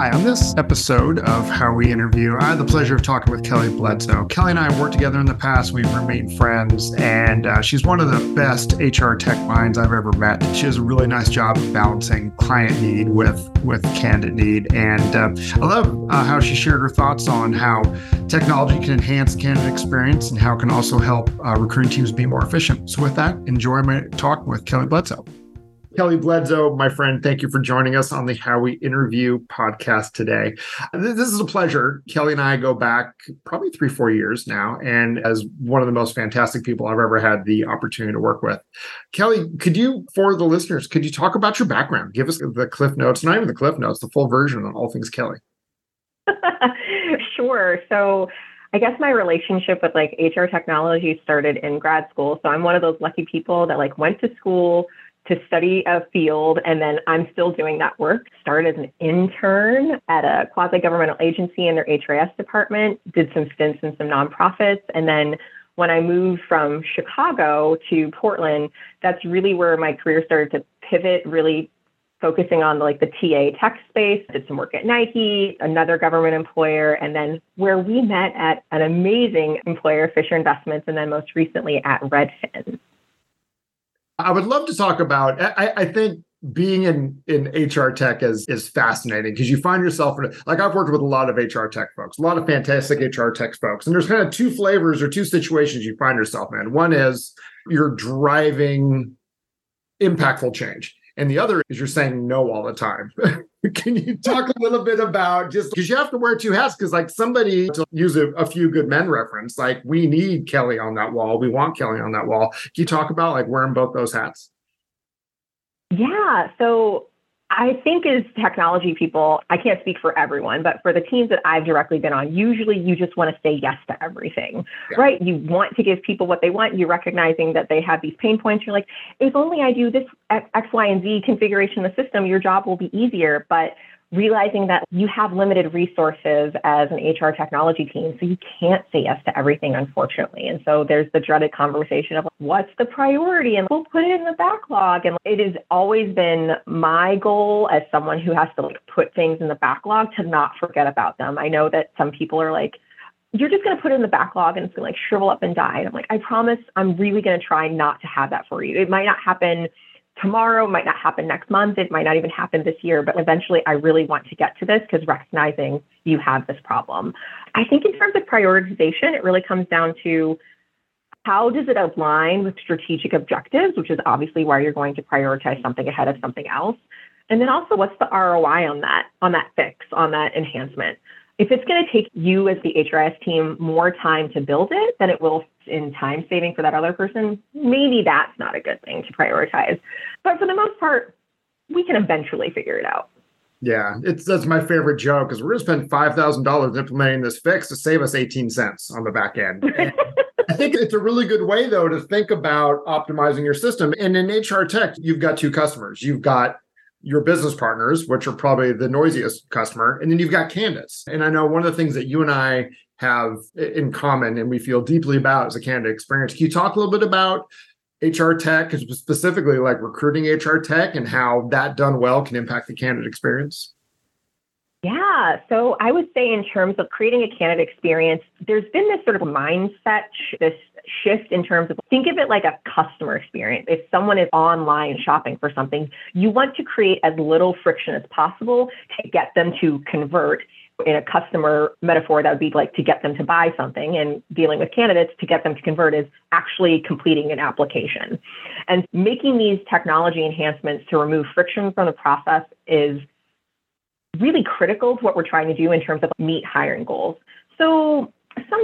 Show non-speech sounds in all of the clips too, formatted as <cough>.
Hi, on this episode of How We Interview, I had the pleasure of talking with Kelli Bledsoe. Kelli and I worked together in the past. We've remained friends, and uh, she's one of the best HR tech minds I've ever met. She does a really nice job of balancing client need with, with candidate need. And uh, I love uh, how she shared her thoughts on how technology can enhance candidate experience and how it can also help uh, recruiting teams be more efficient. So, with that, enjoy my talk with Kelli Bledsoe. Kelli Bledsoe, my friend, thank you for joining us on the How We Interview podcast today. This is a pleasure. Kelli and I go back probably three, four years now, and as one of the most fantastic people I've ever had the opportunity to work with. Kelli, could you, for the listeners, could you talk about your background? Give us the Cliff Notes, not even the Cliff Notes, the full version on all things Kelli. <laughs> sure. So, I guess my relationship with like HR technology started in grad school. So I'm one of those lucky people that like went to school to study a field, and then I'm still doing that work. Started as an intern at a quasi governmental agency in their HRIS department, did some stints in some nonprofits, and then when I moved from Chicago to Portland, that's really where my career started to pivot, really focusing on like the TA tech space. Did some work at Nike, another government employer, and then where we met at an amazing employer, Fisher Investments, and then most recently at Redfin. I would love to talk about. I, I think being in in HR tech is is fascinating because you find yourself like I've worked with a lot of HR tech folks, a lot of fantastic HR tech folks, and there's kind of two flavors or two situations you find yourself in. One is you're driving impactful change, and the other is you're saying no all the time. <laughs> Can you talk a little bit about just because you have to wear two hats? Because, like, somebody to use a, a, few good men reference, like, we need Kelli on that wall. We want Kelli on that wall. Can you talk about like wearing both those hats? Yeah. So, I think as technology people, I can't speak for everyone, but for the teams that I've directly been on, usually you just want to say yes to everything, yeah. right? You want to give people what they want. You're recognizing that they have these pain points. You're like, if only I do this X, Y, and Z configuration of the system, your job will be easier. But realizing that you have limited resources as an HR technology team, so you can't say yes to everything, unfortunately. And so there's the dreaded conversation of what's the priority, and we'll put it in the backlog. And it has always been my goal as someone who has to like put things in the backlog to not forget about them. I know that some people are like, you're just going to put it in the backlog and it's going to like shrivel up and die. And I'm like, I promise I'm really going to try not to have that for you. It might not happen tomorrow, might not happen next month, it might not even happen this year, but eventually I really want to get to this because recognizing you have this problem. I think in terms of prioritization, it really comes down to how does it align with strategic objectives, which is obviously why you're going to prioritize something ahead of something else. And then also what's the ROI on that, on that fix, on that enhancement? If it's going to take you as the HRIS team more time to build it than it will in time saving for that other person, maybe that's not a good thing to prioritize. But for the most part, we can eventually figure it out. Yeah, it's that's my favorite joke because we're going to spend five thousand dollars implementing this fix to save us eighteen cents on the back end. <laughs> I think it's a really good way though to think about optimizing your system. And in HR tech, you've got two customers. You've got your business partners, which are probably the noisiest customer, and then you've got candidates. And I know one of the things that you and I have in common and we feel deeply about as a candidate experience. Can you talk a little bit about HR tech, specifically like recruiting HR tech and how that done well can impact the candidate experience? Yeah. So I would say, in terms of creating a candidate experience, there's been this sort of mindset, this shift in terms of think of it like a customer experience. If someone is online shopping for something, you want to create as little friction as possible to get them to convert. In a customer metaphor, that would be like to get them to buy something, and dealing with candidates to get them to convert is actually completing an application. And making these technology enhancements to remove friction from the process is really critical to what we're trying to do in terms of meet hiring goals. So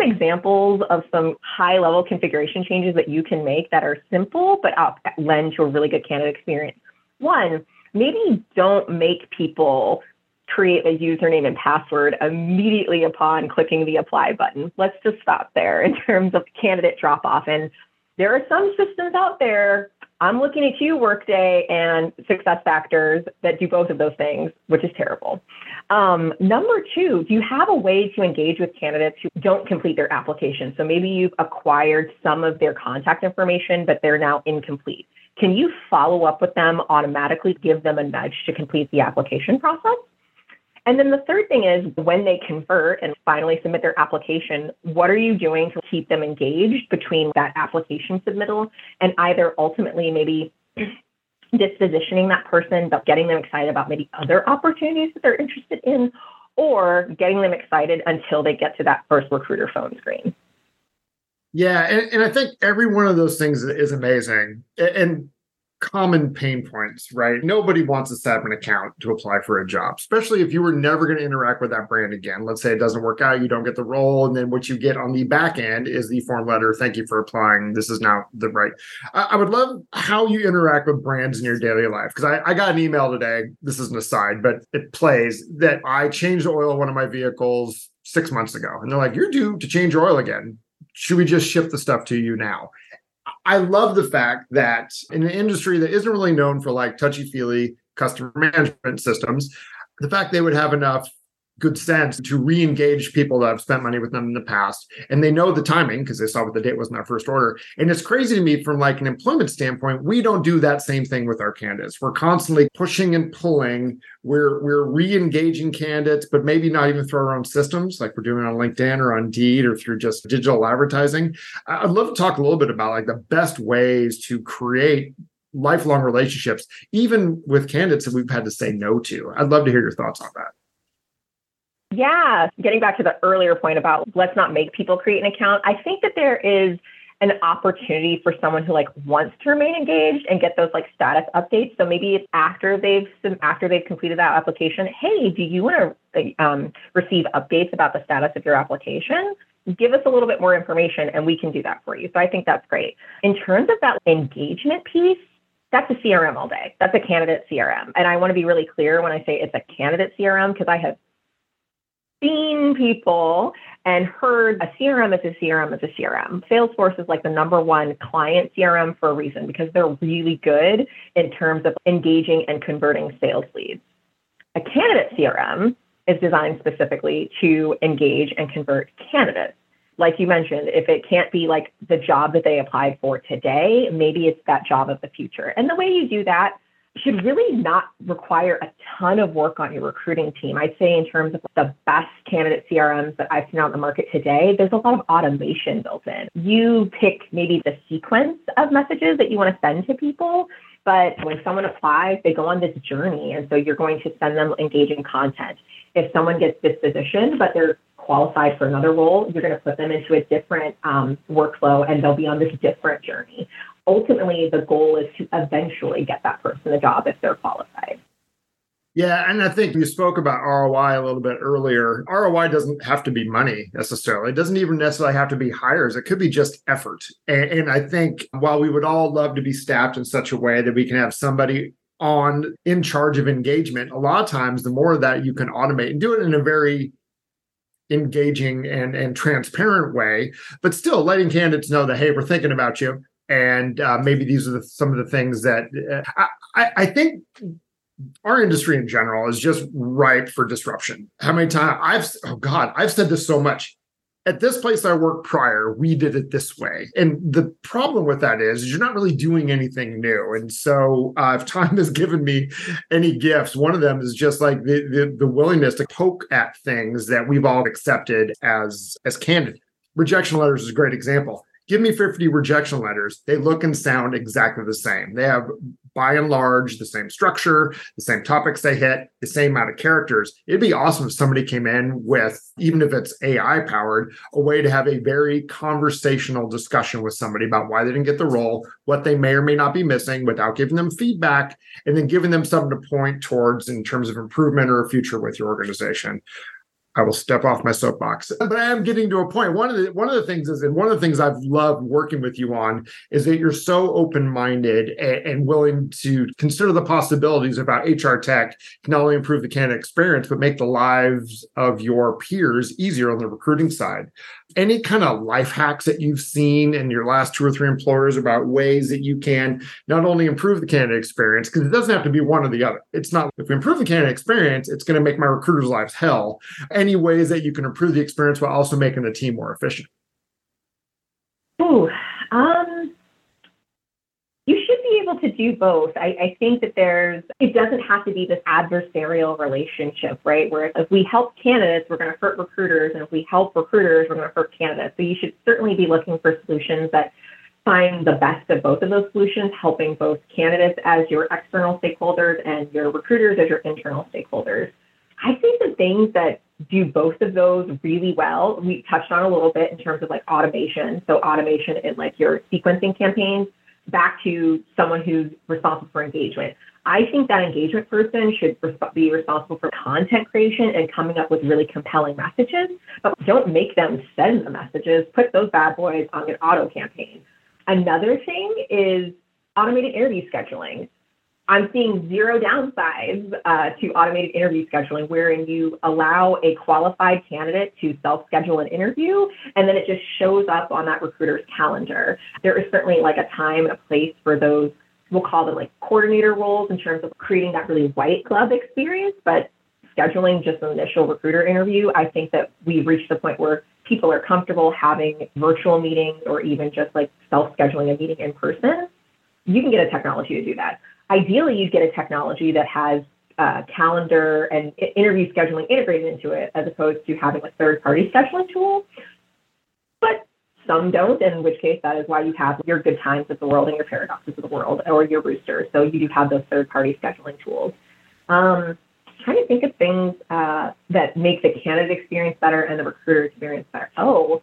examples of some high level configuration changes that you can make that are simple but lend to a really good candidate experience. One, maybe don't make people create a username and password immediately upon clicking the apply button. Let's just stop there in <laughs> terms of candidate drop off. And there are some systems out there I'm looking at you, Workday and SuccessFactors, that do both of those things, which is terrible. Um, number two, do you have a way to engage with candidates who don't complete their application? So maybe you've acquired some of their contact information, but they're now incomplete. Can you follow up with them automatically, give them a nudge to complete the application process? And then the third thing is when they convert and finally submit their application, what are you doing to keep them engaged between that application submittal and either ultimately maybe <clears throat> dispositioning that person, but getting them excited about maybe other opportunities that they're interested in, or getting them excited until they get to that first recruiter phone screen. Yeah, and, and I think every one of those things is amazing. And common pain points, right? Nobody wants up an account to apply for a job, especially if you were never going to interact with that brand again. Let's say it doesn't work out, you don't get the role, and then what you get on the back end is the form letter. Thank you for applying. This is now the right. I, I would love how you interact with brands in your daily life because I, I got an email today. This is an aside, but it plays that I changed the oil of one of my vehicles six months ago, and they're like, "You're due to change your oil again." Should we just ship the stuff to you now? I love the fact that in an industry that isn't really known for like touchy feely customer management systems, the fact they would have enough good sense to re-engage people that have spent money with them in the past. And they know the timing because they saw what the date was in our first order. And it's crazy to me from like an employment standpoint we don't do that same thing with our candidates. We're constantly pushing and pulling. We're we're re-engaging candidates but maybe not even through our own systems like we're doing on linkedin or on Indeed or through just digital advertising. I'd love to talk a little bit about like the best ways to create lifelong relationships even with candidates that we've had to say no to. I'd love to hear your thoughts on that yeah, getting back to the earlier point about let's not make people create an account. I think that there is an opportunity for someone who like wants to remain engaged and get those like status updates. So maybe it's after they've after they've completed that application. Hey, do you want to um, receive updates about the status of your application? Give us a little bit more information, and we can do that for you. So I think that's great. In terms of that engagement piece, that's a CRM all day. That's a candidate CRM. And I want to be really clear when I say it's a candidate CRM because I have seen people and heard a CRM is a CRM is a CRM. Salesforce is like the number one client CRM for a reason because they're really good in terms of engaging and converting sales leads. A candidate CRM is designed specifically to engage and convert candidates. Like you mentioned, if it can't be like the job that they applied for today, maybe it's that job of the future. And the way you do that should really not require a ton of work on your recruiting team. I'd say, in terms of the best candidate CRMs that I've seen out the market today, there's a lot of automation built in. You pick maybe the sequence of messages that you want to send to people, but when someone applies, they go on this journey. And so you're going to send them engaging content. If someone gets dispositioned, but they're qualified for another role, you're going to put them into a different um, workflow and they'll be on this different journey ultimately the goal is to eventually get that person a job if they're qualified. Yeah, and I think you spoke about ROI a little bit earlier. ROI doesn't have to be money necessarily. It doesn't even necessarily have to be hires. It could be just effort. And, and I think while we would all love to be staffed in such a way that we can have somebody on in charge of engagement, a lot of times the more that you can automate and do it in a very engaging and and transparent way, but still letting candidates know that hey, we're thinking about you and uh, maybe these are the, some of the things that uh, I, I, think our industry in general is just ripe for disruption. How many times I've oh god, I've said this so much. At this place I worked prior, we did it this way, and the problem with that is, is you're not really doing anything new. And so, uh, if time has given me any gifts, one of them is just like the, the the willingness to poke at things that we've all accepted as as candidate. Rejection letters is a great example give me 50 rejection letters. They look and sound exactly the same. They have, by and large, the same structure, the same topics they hit, the same amount of characters. It'd be awesome if somebody came in with, even if it's AI powered, a way to have a very conversational discussion with somebody about why they didn't get the role, what they may or may not be missing without giving them feedback, and then giving them something to point towards in terms of improvement or a future with your organization. I will step off my soapbox. But I am getting to a point. One of the one of the things is, and one of the things I've loved working with you on is that you're so open-minded and, and willing to consider the possibilities about HR tech can not only improve the candidate experience, but make the lives of your peers easier on the recruiting side any kind of life hacks that you've seen in your last two or three employers about ways that you can not only improve the candidate experience, because it doesn't have to be one or the other. It's not if we improve the candidate experience, it's going to make my recruiters' lives hell. Any ways that you can improve the experience while also making the team more efficient? Ooh, um, you should be able to do both. I, I, think that there's, it doesn't have to be this adversarial relationship, right? Where if we help candidates, we're going to hurt recruiters. And if we help recruiters, we're going to hurt candidates. So you should certainly be looking for solutions that find the best of both of those solutions, helping both candidates as your external stakeholders and your recruiters as your internal stakeholders. I think the things that do both of those really well, we touched on a little bit in terms of like automation. So automation in like your sequencing campaigns back to someone who's responsible for engagement. I think that engagement person should be responsible for content creation and coming up with really compelling messages, but don't make them send the messages. Put those bad boys on an auto campaign. Another thing is automated interview scheduling. I'm seeing zero downsides uh, to automated interview scheduling, wherein you allow a qualified candidate to self schedule an interview and then it just shows up on that recruiter's calendar. There is certainly like a time and a place for those, we'll call them like coordinator roles in terms of creating that really white glove experience, but scheduling just an initial recruiter interview, I think that we've reached the point where people are comfortable having virtual meetings or even just like self scheduling a meeting in person. You can get a technology to do that. Ideally, you'd get a technology that has uh, calendar and interview scheduling integrated into it, as opposed to having a third-party scheduling tool. But some don't, in which case that is why you have your good times of the world and your paradoxes of the world, or your roosters. So you do have those third-party scheduling tools. Um, trying to think of things uh, that make the candidate experience better and the recruiter experience better. Oh,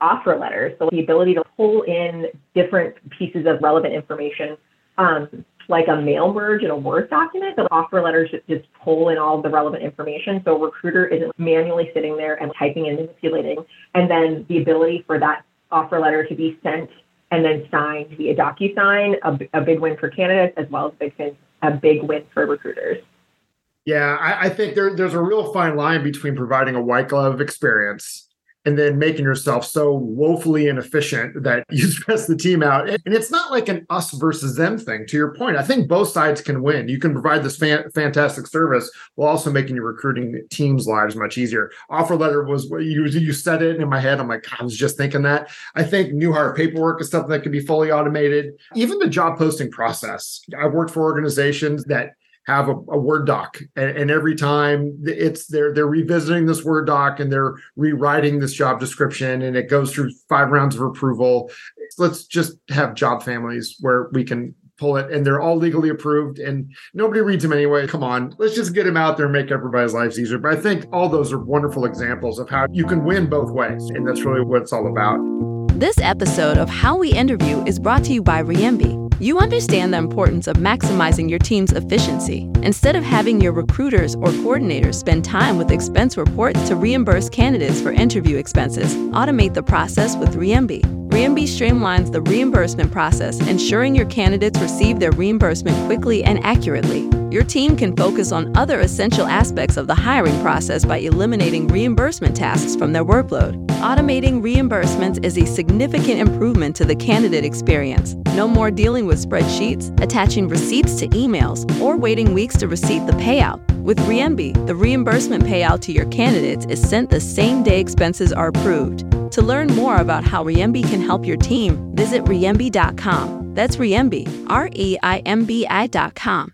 offer letters. So the ability to pull in different pieces of relevant information um, like a mail merge in a Word document. The offer letters just pull in all the relevant information. So a recruiter isn't manually sitting there and typing and manipulating. And then the ability for that offer letter to be sent and then signed via DocuSign, a, a big win for candidates as well as big, a big win for recruiters. Yeah, I, I think there, there's a real fine line between providing a white glove experience and then making yourself so woefully inefficient that <laughs> you stress the team out. And it's not like an us versus them thing. To your point, I think both sides can win. You can provide this fan- fantastic service while also making your recruiting team's lives much easier. Offer letter was you you said it in my head. I'm like, I was just thinking that. I think new hire paperwork is something that can be fully automated. Even the job posting process. I've worked for organizations that have a, a Word doc, and, and, every time it's they're they're revisiting this Word doc and they're rewriting this job description, and it goes through five rounds of approval. Let's just have job families where we can pull it and they're all legally approved and nobody reads them anyway. Come on, let's just get them out there and make everybody's lives easier. But I think all those are wonderful examples of how you can win both ways. And that's really what it's all about. This episode of How We Interview is brought to you by Reimbi. You understand the importance of maximizing your team's efficiency. Instead of having your recruiters or coordinators spend time with expense reports to reimburse candidates for interview expenses, automate the process with Reimbi. Reimbi streamlines the reimbursement process, ensuring your candidates receive their reimbursement quickly and accurately. Your team can focus on other essential aspects of the hiring process by eliminating reimbursement tasks from their workload. Automating reimbursements is a significant improvement to the candidate experience. No more dealing with spreadsheets, attaching receipts to emails, or waiting weeks to receive the payout. With Reimbi, the reimbursement payout to your candidates is sent the same day expenses are approved. To learn more about how Reimbi can help your team, visit reimbi.com. That's Reimbi, R E I M B I.com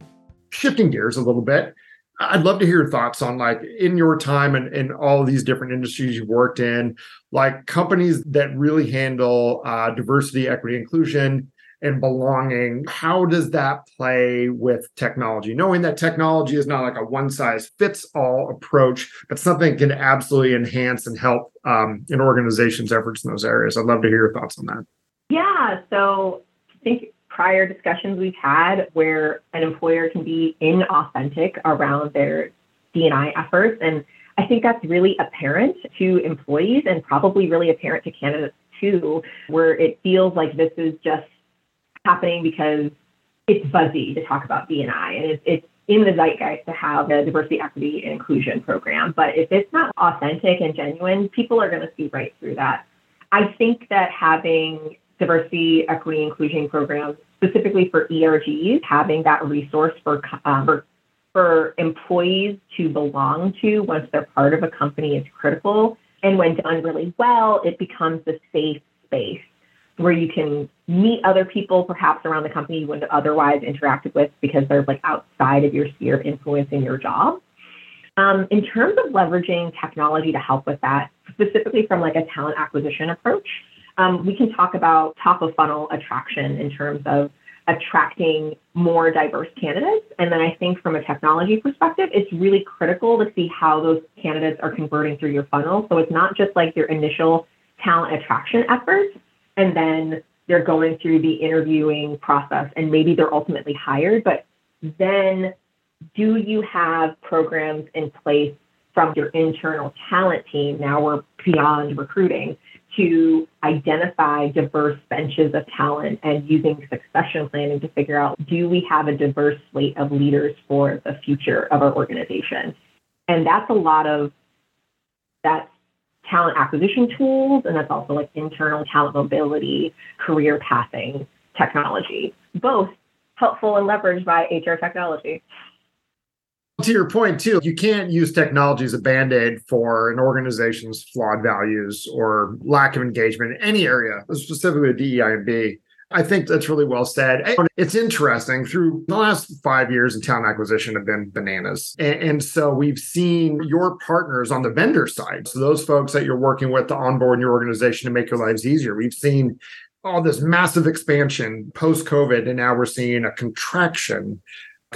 shifting gears a little bit, I'd love to hear your thoughts on like in your time and in all these different industries you've worked in, like companies that really handle uh, diversity, equity, inclusion, and belonging. How does that play with technology? Knowing that technology is not like a one size fits all approach, but something can absolutely enhance and help um, an organization's efforts in those areas. I'd love to hear your thoughts on that. Yeah. So I think prior discussions we've had where an employer can be inauthentic around their D&I efforts. And I think that's really apparent to employees and probably really apparent to candidates too, where it feels like this is just happening because it's buzzy to talk about D&I and it's, it's in the zeitgeist to have a diversity, equity, and inclusion program. But if it's not authentic and genuine, people are going to see right through that. I think that having diversity, equity, inclusion programs specifically for ERGs, having that resource for, um, for, for employees to belong to once they're part of a company is critical. And when done really well, it becomes a safe space where you can meet other people perhaps around the company you wouldn't otherwise interacted with because they're like outside of your sphere of your job. Um, in terms of leveraging technology to help with that, specifically from like a talent acquisition approach, um, we can talk about top of funnel attraction in terms of attracting more diverse candidates. And then I think from a technology perspective, it's really critical to see how those candidates are converting through your funnel. So it's not just like your initial talent attraction efforts and then they're going through the interviewing process and maybe they're ultimately hired, but then do you have programs in place from your internal talent team? Now we're beyond recruiting to identify diverse benches of talent and using succession planning to figure out do we have a diverse slate of leaders for the future of our organization? And that's a lot of that's talent acquisition tools, and that's also like internal talent mobility, career pathing technology, both helpful and leveraged by HR technology. To your point, too, you can't use technology as a band aid for an organization's flawed values or lack of engagement in any area, specifically DEI and B. I think that's really well said. It's interesting through the last five years in talent acquisition have been bananas. And, and, so we've seen your partners on the vendor side. So those folks that you're working with to onboard your organization to make your lives easier. We've seen all this massive expansion post COVID, and now we're seeing a contraction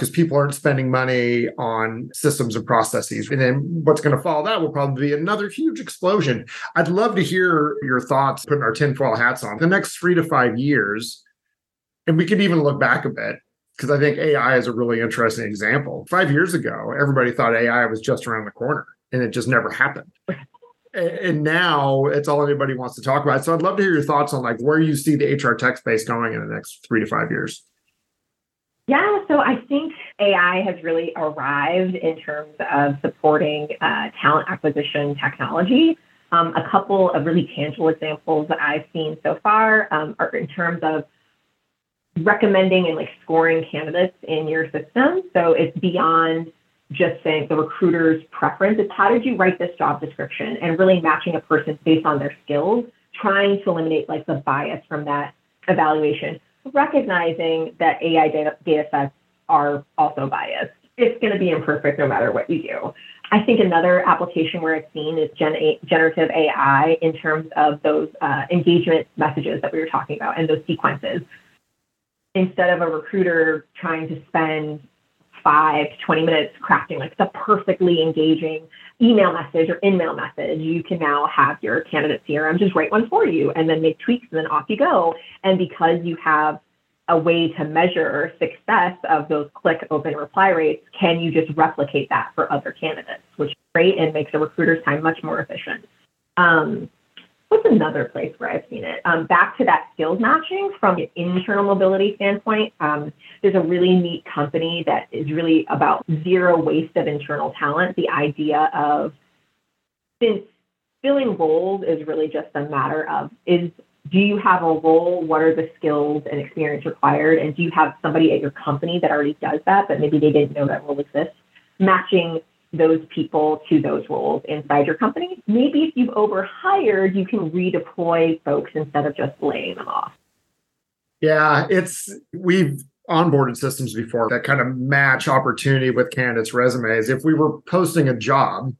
because people aren't spending money on systems and processes. And then what's going to follow that will probably be another huge explosion. I'd love to hear your thoughts, putting our tinfoil hats on the next three to five years. And we could even look back a bit because I think AI is a really interesting example. Five years ago, everybody thought AI was just around the corner and it just never happened. and now it's all anybody wants to talk about. So I'd love to hear your thoughts on like where you see the HR tech space going in the next three to five years. Yeah, so I think AI has really arrived in terms of supporting uh, talent acquisition technology. Um, a couple of really tangible examples that I've seen so far um, are in terms of recommending and like scoring candidates in your system. So it's beyond just saying the recruiter's preference. It's how did you write this job description and really matching a person based on their skills, trying to eliminate like the bias from that evaluation recognizing that AI data, data sets are also biased. It's going to be imperfect no matter what you do. I think another application where it's seen is gen- generative AI in terms of those uh, engagement messages that we were talking about and those sequences. Instead of a recruiter trying to spend five to 20 minutes crafting like the perfectly engaging email message or in-mail message, you can now have your candidate CRM just write one for you and then make tweaks and then off you go. And because you have a way to measure success of those click open reply rates, can you just replicate that for other candidates, which is great and makes a recruiter's time much more efficient. Um, what's another place where I've seen it? Um, back to that skills matching from an internal mobility standpoint, um, there's a really neat company that is really about zero waste of internal talent. The idea of since filling roles is really just a matter of is do you have a role? What are the skills and experience required? And do you have somebody at your company that already does that, but maybe they didn't know that role exists? Matching those people to those roles inside your company. Maybe if you've overhired, you can redeploy folks instead of just laying them off. Yeah, it's we've onboarded systems before that kind of match opportunity with candidates' resumes. If we were posting a job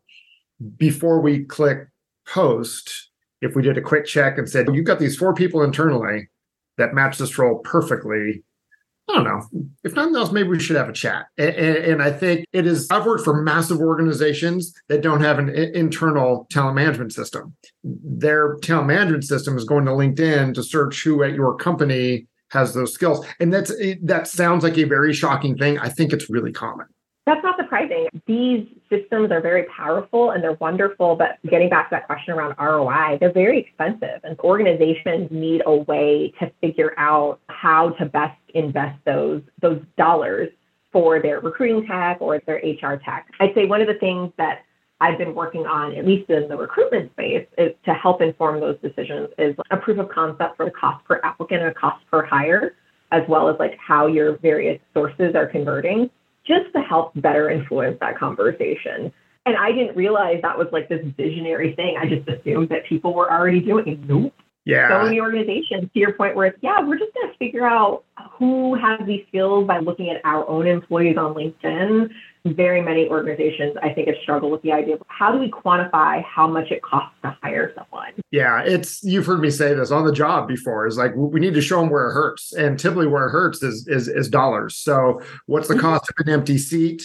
before we click post, if we did a quick check and said, You've got these four people internally that match this role perfectly, I don't know. If nothing else, maybe we should have a chat. And, and, I think it is, I've worked for massive organizations that don't have an internal talent management system. Their talent management system is going to LinkedIn to search who at your company has those skills. And that's, that sounds like a very shocking thing. I think it's really common. That's not surprising. These systems are very powerful and they're wonderful, but getting back to that question around ROI, they're very expensive and organizations need a way to figure out how to best invest those those dollars for their recruiting tech or their HR tech. I'd say one of the things that I've been working on, at least in the recruitment space, is to help inform those decisions is a proof of concept for the cost per applicant and a cost per hire, as well as like how your various sources are converting just to help better influence that conversation. And I didn't realize that was like this visionary thing. I just assumed that people were already doing it. Nope. Yeah. So many organizations, to your point, where it's, yeah, we're just going to figure out who has these skills by looking at our own employees on LinkedIn. Very many organizations, I think, have struggled with the idea of how do we quantify how much it costs to hire someone? Yeah, it's you've heard me say this on the job before. Is like we need to show them where it hurts, and typically where it hurts is is, is dollars. So, what's the mm-hmm. cost of an empty seat?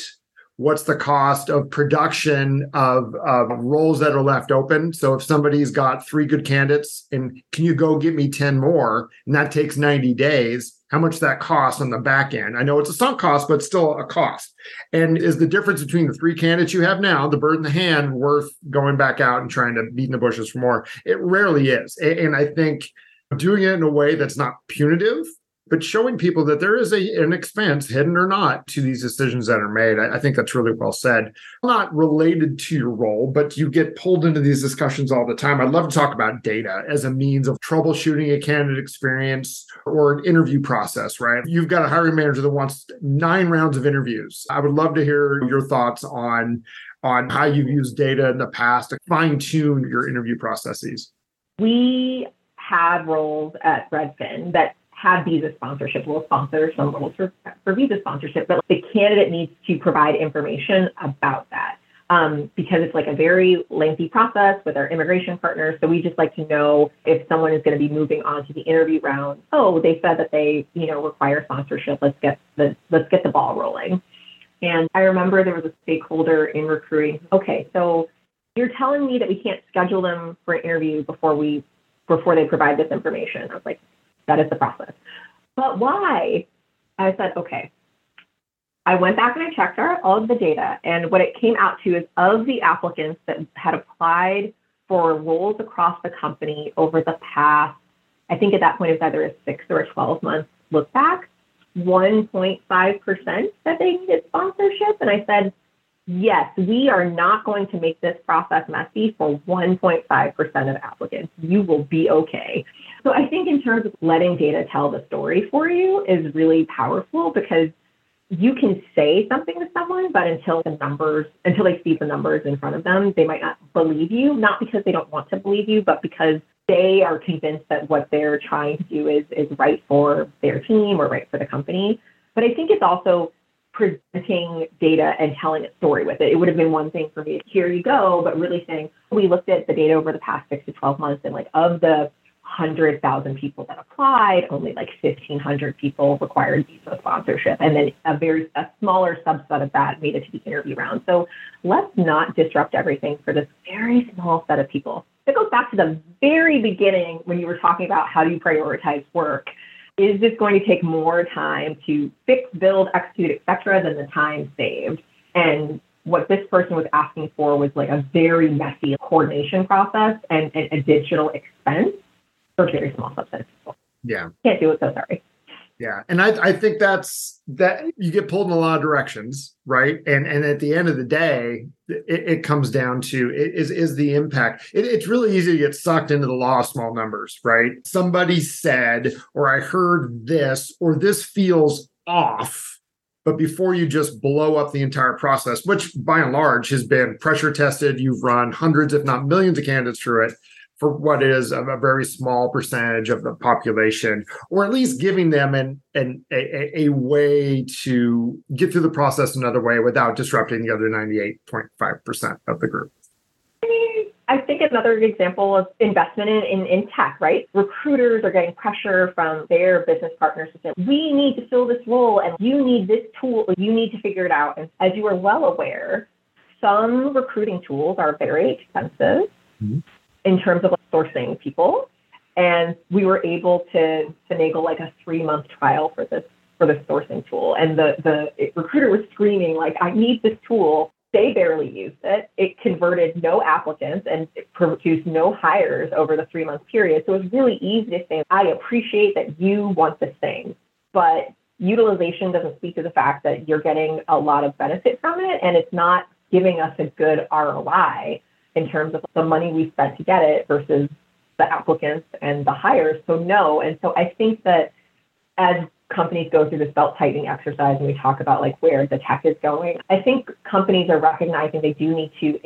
What's the cost of production of, of roles that are left open? So if somebody's got three good candidates and can you go get me 10 more? And that takes 90 days. How much that costs on the back end? I know it's a sunk cost but still a cost. And is the difference between the three candidates you have now the bird in the hand worth going back out and trying to beat in the bushes for more? It rarely is. And i think doing it in a way that's not punitive but showing people that there is a, an expense, hidden or not, to these decisions that are made. I, I, think that's really well said. Not related to your role, but you get pulled into these discussions all the time. I'd love to talk about data as a means of troubleshooting a candidate experience or an interview process, right? You've got a hiring manager that wants nine rounds of interviews. I would love to hear your thoughts on on how you've used data in the past to fine tune your interview processes. We have roles at Redfin that have visa sponsorship. We'll sponsor some roles for, for visa sponsorship, but the candidate needs to provide information about that. Um, because it's like a very lengthy process with our immigration partners. So we just like to know if someone is going to be moving on to the interview round. Oh, they said that they, you know, require sponsorship. Let's get the let's get the ball rolling. And I remember there was a stakeholder in recruiting. Okay, so you're telling me that we can't schedule them for an interview before we before they provide this information. I was like, that is the process. But why? I said, okay. I went back and I checked our, all of the data, and what it came out to is of the applicants that had applied for roles across the company over the past, I think at that point it was either a six or a 12 month look back, 1.5% that they needed sponsorship. And I said, yes, we are not going to make this process messy for 1.5% of applicants. You will be okay. So I think in terms of letting data tell the story for you is really powerful because you can say something to someone, but until the numbers, until they see the numbers in front of them, they might not believe you, not because they don't want to believe you, but because they are convinced that what they're trying to do is, is right for their team or right for the company. But I think it's also presenting data and telling a story with it. It would have been one thing for me, here you go, but really saying, we looked at the data over the past six to 12 months and like of the 100,000 people that applied, only like 1,500 people required visa sponsorship. And then a very a smaller subset of that made it to the interview round. So let's not disrupt everything for this very small set of people. It goes back to the very beginning when you were talking about how do you prioritize work. Is this going to take more time to fix, build, execute, et cetera, than the time saved? And what this person was asking for was like a very messy coordination process and, and a digital expense for very small subset of people. Yeah. Can't do it, so sorry. Yeah. And I, I think that's that you get pulled in a lot of directions, right? And and at the end of the day, it, it comes down to is is the impact. It, it's really easy to get sucked into the law of small numbers, right? Somebody said, or I heard this, or this feels off. But before you just blow up the entire process, which by and large has been pressure tested, you've run hundreds, if not millions of candidates through it for what is a, a, very small percentage of the population, or at least giving them an, an a, a, way to get through the process another way without disrupting the other 98.5% of the group. I think another example of investment in, in, in, tech, right? Recruiters are getting pressure from their business partners to say, we need to fill this role and you need this tool, you need to figure it out. And as you are well aware, some recruiting tools are very expensive. Mm-hmm in terms of sourcing people. And we were able to finagle like a three month trial for this for this sourcing tool. And the the recruiter was screaming like, "I need this tool." They barely used it. It converted no applicants and produced no hires over the three month period. So it was really easy to say, "I appreciate that you want this thing, but utilization doesn't speak to the fact that you're getting a lot of benefit from it, and it's not giving us a good ROI." In terms of the money we spent to get it versus the applicants and the hires. So no. And so I think that as companies go through this belt tightening exercise and we talk about like where the tech is going, I think companies are recognizing they do need to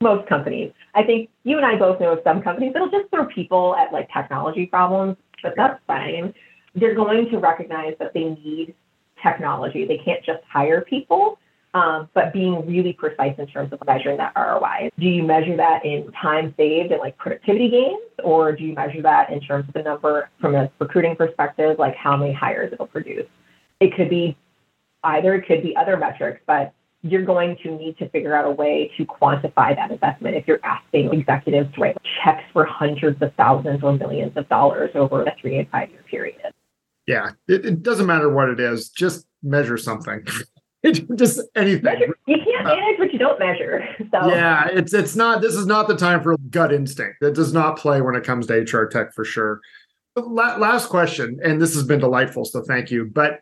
most companies. I think you and I both know of some companies that'll just throw people at like technology problems, but that's fine. They're going to recognize that they need technology. They can't just hire people, um, but being really precise in terms of measuring that ROI. Do you measure that in time saved and like productivity gains, or do you measure that in terms of the number from a recruiting perspective, like how many hires it'll produce? It could be either, it could be other metrics, but you're going to need to figure out a way to quantify that investment if you're asking executives to write checks for hundreds of thousands or millions of dollars over a three and five year period. Yeah, it, it doesn't matter what it is, just measure something. <laughs> <laughs> just anything. Measure, you can't manage what you don't measure. <laughs> So yeah, it's it's not. This is not the time for gut instinct. That does not play when it comes to HR tech for sure. Last question, and this has been delightful, so thank you. But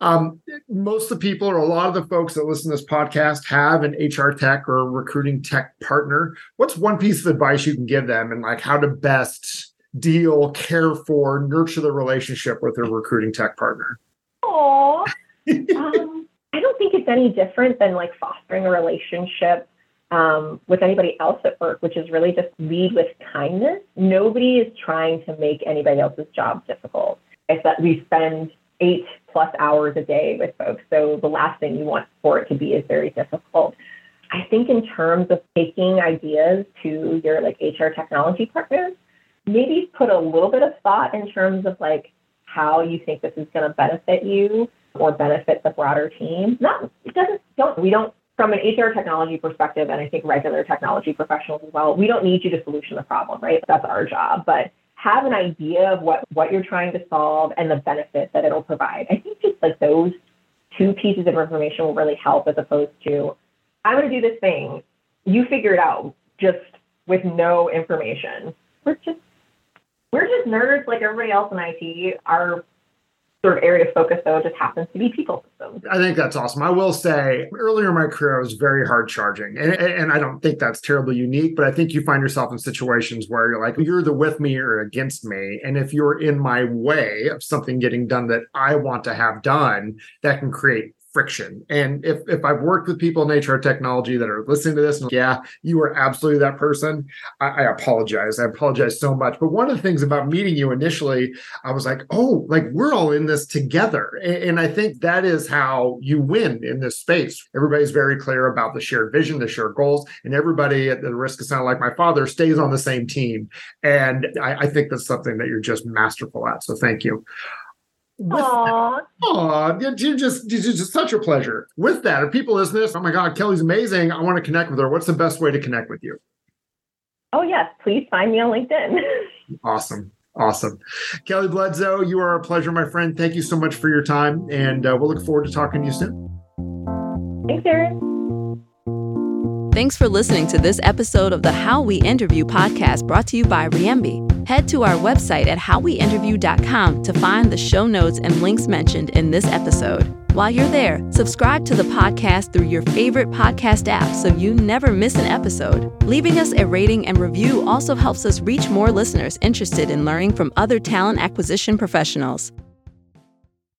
um, most of the people or a lot of the folks that listen to this podcast have an HR tech or recruiting tech partner. What's one piece of advice you can give them and like how to best deal, care for, nurture the relationship with their recruiting tech partner? Oh, <laughs> um, I don't think it's any different than like fostering a relationship um, with anybody else at work, which is really just lead with kindness. Nobody is trying to make anybody else's job difficult. It's that we spend eight plus hours a day with folks. So the last thing you want for it to be is very difficult. I think in terms of taking ideas to your like HR technology partners, maybe put a little bit of thought in terms of like how you think this is going to benefit you or benefit the broader team. Not it doesn't don't we don't from an HR technology perspective, and I think regular technology professionals as well, we don't need you to solution the problem, right? That's our job. But have an idea of what, what you're trying to solve and the benefit that it'll provide. I think just like those two pieces of information will really help as opposed to, I'm going to do this thing. You figure it out just with no information. We're just, we're just nerds like everybody else in IT. Our sort of area of focus, though, just happens to be people systems. I think that's awesome. I will say earlier in my career, I was very hard charging. And, and I don't think that's terribly unique, but I think you find yourself in situations where you're like, you're the with me or against me. And if you're in my way of something getting done that I want to have done, that can create friction. And if if I've worked with people in HR technology that are listening to this, and yeah, you are absolutely that person. I, I, apologize. I apologize so much. But one of the things about meeting you initially, I was like, oh, like we're all in this together. And, and I think that is how you win in this space. Everybody's very clear about the shared vision, the shared goals, and everybody at the risk of sounding like my father stays on the same team. And I, I think that's something that you're just masterful at. So thank you. Aww. Aww, you're just, you're just such a pleasure. With that, if people listen to this, oh my God, Kelli's amazing. I want to connect with her. What's the best way to connect with you? Oh, yes. Please find me on LinkedIn. <laughs> awesome. Awesome. Kelli Bledsoe, you are a pleasure, my friend. Thank you so much for your time. And uh, we'll look forward to talking to you soon. Thanks, Aaron. Thanks for listening to this episode of the How We Interview podcast brought to you by Reimbi. Head to our website at howweinterview.com to find the show notes and links mentioned in this episode. While you're there, subscribe to the podcast through your favorite podcast app so you never miss an episode. Leaving us a rating and review also helps us reach more listeners interested in learning from other talent acquisition professionals.